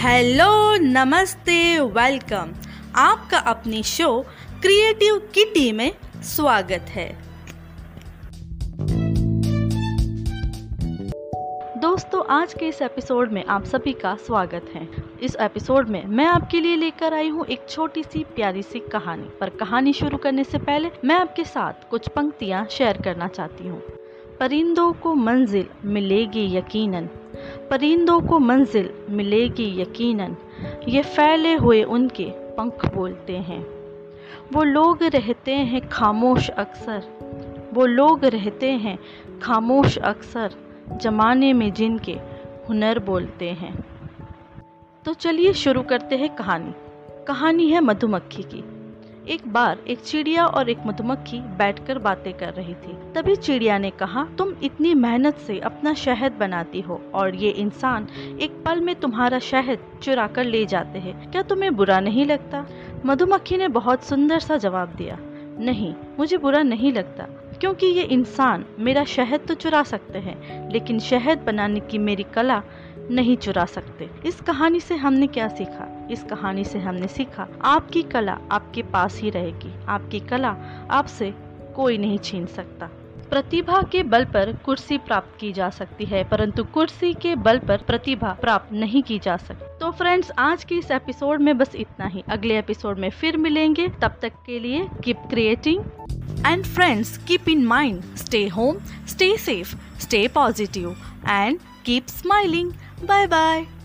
Hello, नमस्ते, welcome. आपका अपनी शो क्रिएटिव किटी में स्वागत है। दोस्तों, आज के इस एपिसोड में आप सभी का स्वागत है। इस एपिसोड में मैं आपके लिए लेकर आई हूँ एक छोटी सी, प्यारी सी कहानी। पर कहानी शुरू करने से पहले मैं आपके साथ कुछ पंक्तियाँ शेयर करना चाहती हूँ। परिंदों को मंजिल मिलेगी यकीनन। परिंदों को मंजिल मिलेगी यकीनन। ये फैले हुए उनके पंख बोलते हैं। वो लोग रहते हैं खामोश अक्सर। वो लोग रहते हैं खामोश अक्सर, जमाने में जिनके हुनर बोलते हैं। तो चलिए शुरू करते हैं कहानी। कहानी है मधुमक्खी की। एक बार एक चिड़िया और एक मधुमक्खी बैठकर बातें कर रही थी। तभी चिड़िया ने कहा, तुम इतनी मेहनत से अपना शहद बनाती हो और ये इंसान एक पल में तुम्हारा शहद चुरा कर ले जाते हैं। क्या तुम्हें बुरा नहीं लगता? मधुमक्खी ने बहुत सुंदर सा जवाब दिया, नहीं, मुझे बुरा नहीं लगता, क्योंकि ये इंसान मेरा शहद तो चुरा सकते हैं, लेकिन शहद बनाने की मेरी कला नहीं चुरा सकते। इस कहानी से हमने क्या सीखा? इस कहानी से हमने सीखा, आपकी कला आपके पास ही रहेगी। आपकी कला आपसे कोई नहीं छीन सकता। प्रतिभा के बल पर कुर्सी प्राप्त की जा सकती है, परंतु कुर्सी के बल पर प्रतिभा प्राप्त नहीं की जा सकती। तो फ्रेंड्स, आज के इस एपिसोड में बस इतना ही। अगले एपिसोड में फिर मिलेंगे। तब तक के लिए keep creating and friends, keep in mind stay home, stay safe, stay positive, and keep smiling. Bye bye.